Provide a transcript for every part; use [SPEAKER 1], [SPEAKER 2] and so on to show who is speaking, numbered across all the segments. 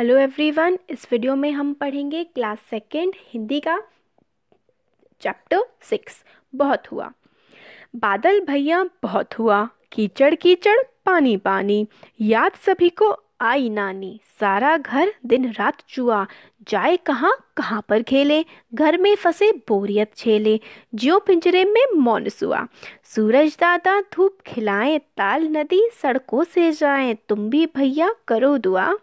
[SPEAKER 1] Hello everyone इस video में हम पढ़ेंगे क्लास सेकेंड हिंदी का चैप्टर सिक्स बहुत हुआ। बादल भैया, बहुत हुआ। कीचड़ कीचड़, पानी पानी। याद सभी को, आई नानी। सारा घर दिन रात चुआ। जाए कहाँ कहाँ पर खेले? घर में फंसे बोरियत छेले। ज्यो पिंजरे में मौन सुआ। सूरज दादा, धूप खिलाएँ, ताल नदी सड़कों से जाएँ। तुम भी भैया करो दुआ।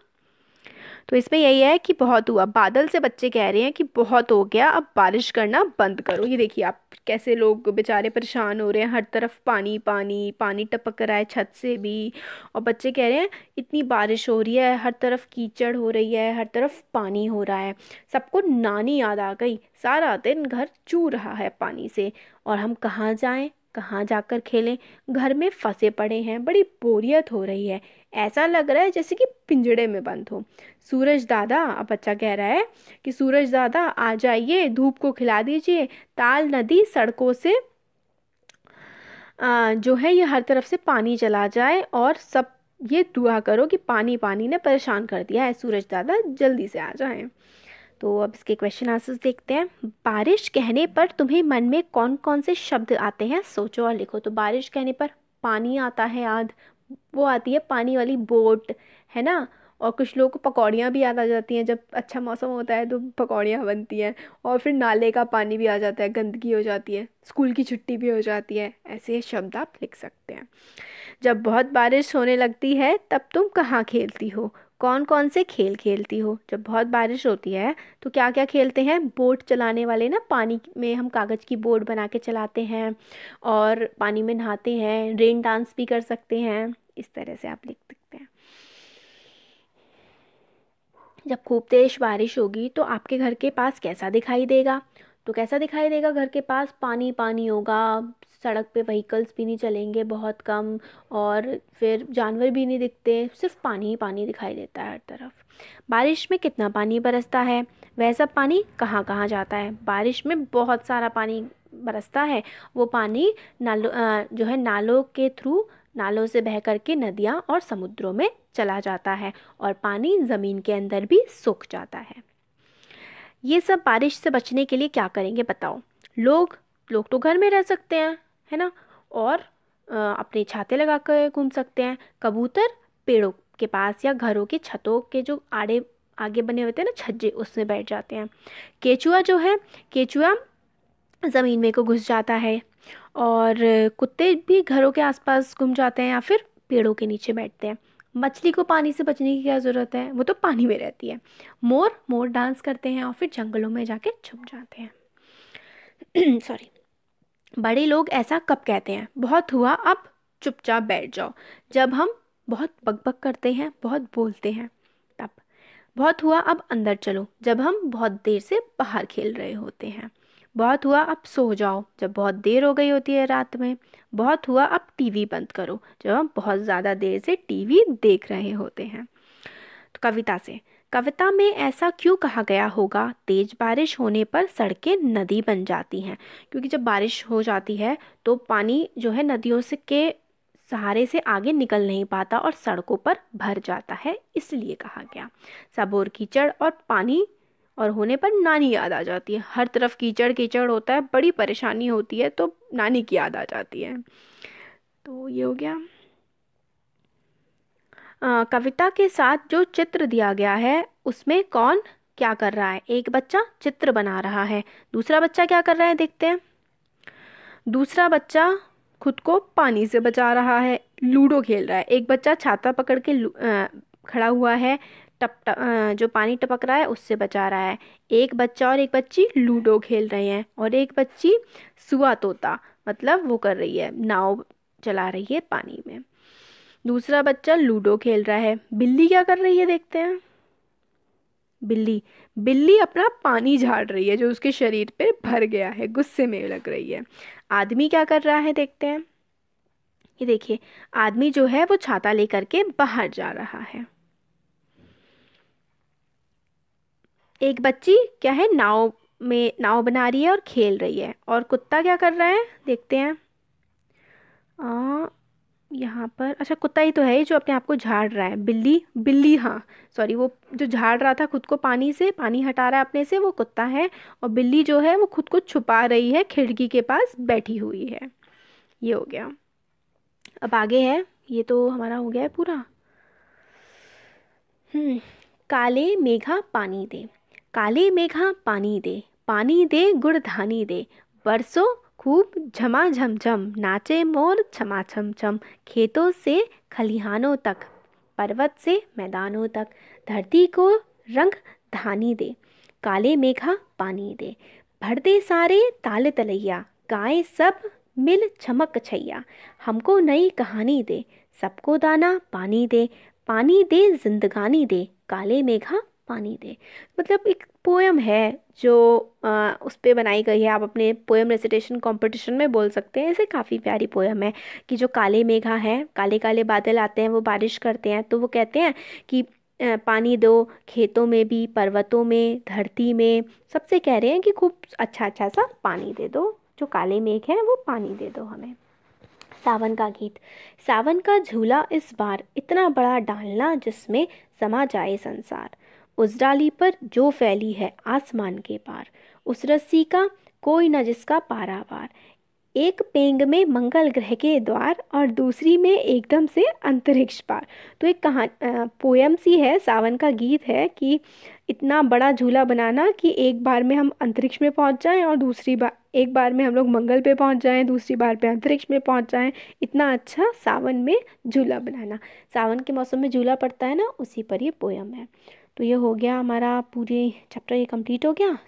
[SPEAKER 1] तो इसमें यही है कि बहुत हुआ। बादल से बच्चे कह रहे हैं कि बहुत हो गया, अब बारिश करना बंद करो। ये देखिए आप कैसे लोग बेचारे परेशान हो रहे हैं। हर तरफ़ पानी पानी पानी टपक रहा है छत से भी। और बच्चे कह रहे हैं, इतनी बारिश हो रही है, हर तरफ़ कीचड़ हो रही है, हर तरफ़ पानी हो रहा है। सबको नानी याद आ गई। सारा दिन घर चू रहा है पानी से। और हम कहाँ जाएँ? कहाँ जाकर खेलें? घर में फंसे पड़े हैं बड़ी बोरियत हो रही है। ऐसा लग रहा है जैसे कि पिंजड़े में बंद हो। सूरज दादा अब बच्चा कह रहा है कि सूरज दादा आ जाइए धूप को खिला दीजिए। ताल नदी सड़कों से आ, जो है ये हर तरफ़ से पानी चला जाए और सब ये दुआ करो कि पानी पानी ने परेशान कर दिया है। सूरज दादा जल्दी से आ जाएँ। तो अब इसके क्वेश्चन आंसर्स देखते हैं। बारिश कहने पर तुम्हें मन में कौन कौन से शब्द आते हैं? सोचो और लिखो। तो बारिश कहने पर पानी आता है याद। वो आती है पानी वाली बोट, है ना? और कुछ लोगों को पकौड़ियाँ भी याद आ जाती हैं। जब अच्छा मौसम होता है तो पकौड़ियाँ बनती हैं। और फिर नाले का पानी भी आ जाता है। गंदगी हो जाती है। स्कूल की छुट्टी भी हो जाती है। ऐसे शब्द आप लिख सकते हैं। जब बहुत बारिश होने लगती है, तब तुम कहाँ खेलती हो? कौन कौन से खेल खेलती हो? जब बहुत बारिश होती है तो क्या क्या खेलते हैं? बोट चलाने वाले ना, पानी में हम कागज़ की बोट बना के चलाते हैं और पानी में नहाते हैं रेन डांस भी कर सकते हैं, इस तरह से आप लिख सकते हैं। जब खूब तेज बारिश होगी तो आपके घर के पास कैसा दिखाई देगा? तो कैसा दिखाई देगा घर के पास? पानी पानी होगा सड़क पे व्हीकल्स भी नहीं चलेंगे बहुत कम और फिर जानवर भी नहीं दिखते, सिर्फ़ पानी ही पानी दिखाई देता है हर तरफ़। बारिश में कितना पानी बरसता है? वह सब पानी कहाँ कहाँ जाता है? बारिश में बहुत सारा पानी बरसता है। वो पानी नालों जो है नालों के थ्रू, नालों से बह करके नदियाँ और समुद्रों में चला जाता है और पानी ज़मीन के अंदर भी सूख जाता है। ये सब बारिश से बचने के लिए क्या करेंगे बताओ? लोग लोग तो घर में रह सकते हैं। है ना? और अपने छाते लगा कर घूम सकते हैं। कबूतर पेड़ों के पास या घरों के छतों के जो आड़े, आगे बने होते हैं ना, छज्जे, उसमें बैठ जाते हैं। केचुआ जो है, केचुआ ज़मीन में को घुस जाता है और कुत्ते भी घरों के आसपास घूम जाते हैं या फिर पेड़ों के नीचे बैठते हैं। मछली को पानी से बचने की क्या ज़रूरत है? वो तो पानी में रहती है। मोर मोर डांस करते हैं और फिर जंगलों में जाके छुप जाते हैं। सॉरी। बड़े लोग ऐसा कब कहते हैं? बहुत हुआ, अब चुपचाप बैठ जाओ। जब हम बहुत बकबक करते हैं, बहुत बोलते हैं, तब। बहुत हुआ, अब अंदर चलो। जब हम बहुत देर से बाहर खेल रहे होते हैं। बहुत हुआ, अब सो जाओ। जब बहुत देर हो गई होती है रात में। बहुत हुआ, अब टीवी बंद करो। जब हम बहुत ज़्यादा देर से टीवी देख रहे होते हैं। तो कविता से कविता में ऐसा क्यों कहा गया होगा? तेज बारिश होने पर सड़कें नदी बन जाती हैं। क्योंकि जब बारिश हो जाती है तो पानी जो है नदियों से के सहारे से आगे निकल नहीं पाता और सड़कों पर भर जाता है, इसलिए कहा गया। सब और कीचड़ और पानी और होने पर नानी याद आ जाती है। हर तरफ़ कीचड़ कीचड़ होता है, बड़ी परेशानी होती है तो नानी की याद आ जाती है। तो ये हो गया। कविता के साथ जो चित्र दिया गया है, उसमें कौन क्या कर रहा है? एक बच्चा चित्र बना रहा है। दूसरा बच्चा क्या कर रहा है? देखते हैं। दूसरा बच्चा खुद को पानी से बचा रहा है, लूडो खेल रहा है। एक बच्चा छाता पकड़ के खड़ा हुआ है, टप टप जो पानी टपक रहा है, उससे बचा रहा है। एक बच्चा और एक बच्ची लूडो खेल रहे हैं और एक बच्ची सुआ तोता मतलब वो कर रही है, नाव चला रही है पानी में। दूसरा बच्चा लूडो खेल रहा है। बिल्ली क्या कर रही है देखते हैं। बिल्ली बिल्ली अपना पानी झाड़ रही है जो उसके शरीर पे भर गया है गुस्से में लग रही है। आदमी क्या कर रहा है देखते हैं। ये देखिए आदमी जो है वो छाता लेकर के बाहर जा रहा है। एक बच्ची क्या है नाव में नाव बना रही है और खेल रही है। और कुत्ता क्या कर रहा है देखते हैं। आ, यहाँ पर। अच्छा कुत्ता ही तो है जो अपने आप को झाड़ रहा है। बिल्ली बिल्ली हाँ सॉरी वो जो झाड़ रहा था खुद को पानी से, पानी हटा रहा है अपने से, वो कुत्ता है। और बिल्ली जो है वो खुद को छुपा रही है, खिड़की के पास बैठी हुई है। ये हो गया। अब आगे है। ये तो हमारा हो गया है पूरा। हम्म काले मेघा पानी दे। काले मेघा पानी दे पानी दे, गुड़ धानी दे। बरसों खूब झमा झम झम नाचे मोर छमा छम छम खेतों से खलिहानों तक, पर्वत से मैदानों तक, धरती को रंग धानी दे, काले मेघा पानी दे भर दे सारे ताल तलैया, गाए सब मिल छमक छैया, हमको नई कहानी दे, सबको दाना पानी दे पानी दे जिंदगानी दे, काले मेघा पानी दे। मतलब एक पोएम है जो आ, उस पर बनाई गई है। आप अपने पोएम रेसिटेशन कंपटीशन में बोल सकते हैं। ऐसे काफ़ी प्यारी पोएम है कि जो काले मेघा है काले काले बादल आते हैं वो बारिश करते हैं। तो वो कहते हैं कि पानी दो खेतों में भी पर्वतों में धरती में। सबसे कह रहे हैं कि खूब अच्छा अच्छा सा पानी दे दो। जो काले मेघ हैं वो पानी दे दो हमें। सावन का गीत। सावन का झूला इस बार इतना बड़ा डालना जिसमें समा जाए संसार। उस डाली पर जो फैली है आसमान के पार, उस रस्सी का कोई न जिसका पारावार। एक पेंग में मंगल ग्रह के द्वार और दूसरी में एकदम से अंतरिक्ष पार। तो एक कहा पोएम सी है, सावन का गीत है कि इतना बड़ा झूला बनाना कि एक बार में हम अंतरिक्ष में पहुँच जाएँ और दूसरी बार एक बार में हम लोग मंगल पे पहुँच जाएँ, दूसरी बार पे अंतरिक्ष में पहुँच जाएँ। इतना अच्छा सावन में झूला बनाना। सावन के मौसम में झूला पड़ता है ना, उसी पर ये पोएम है। तो ये हो गया हमारा पूरे चैप्टर ये कंप्लीट हो गया?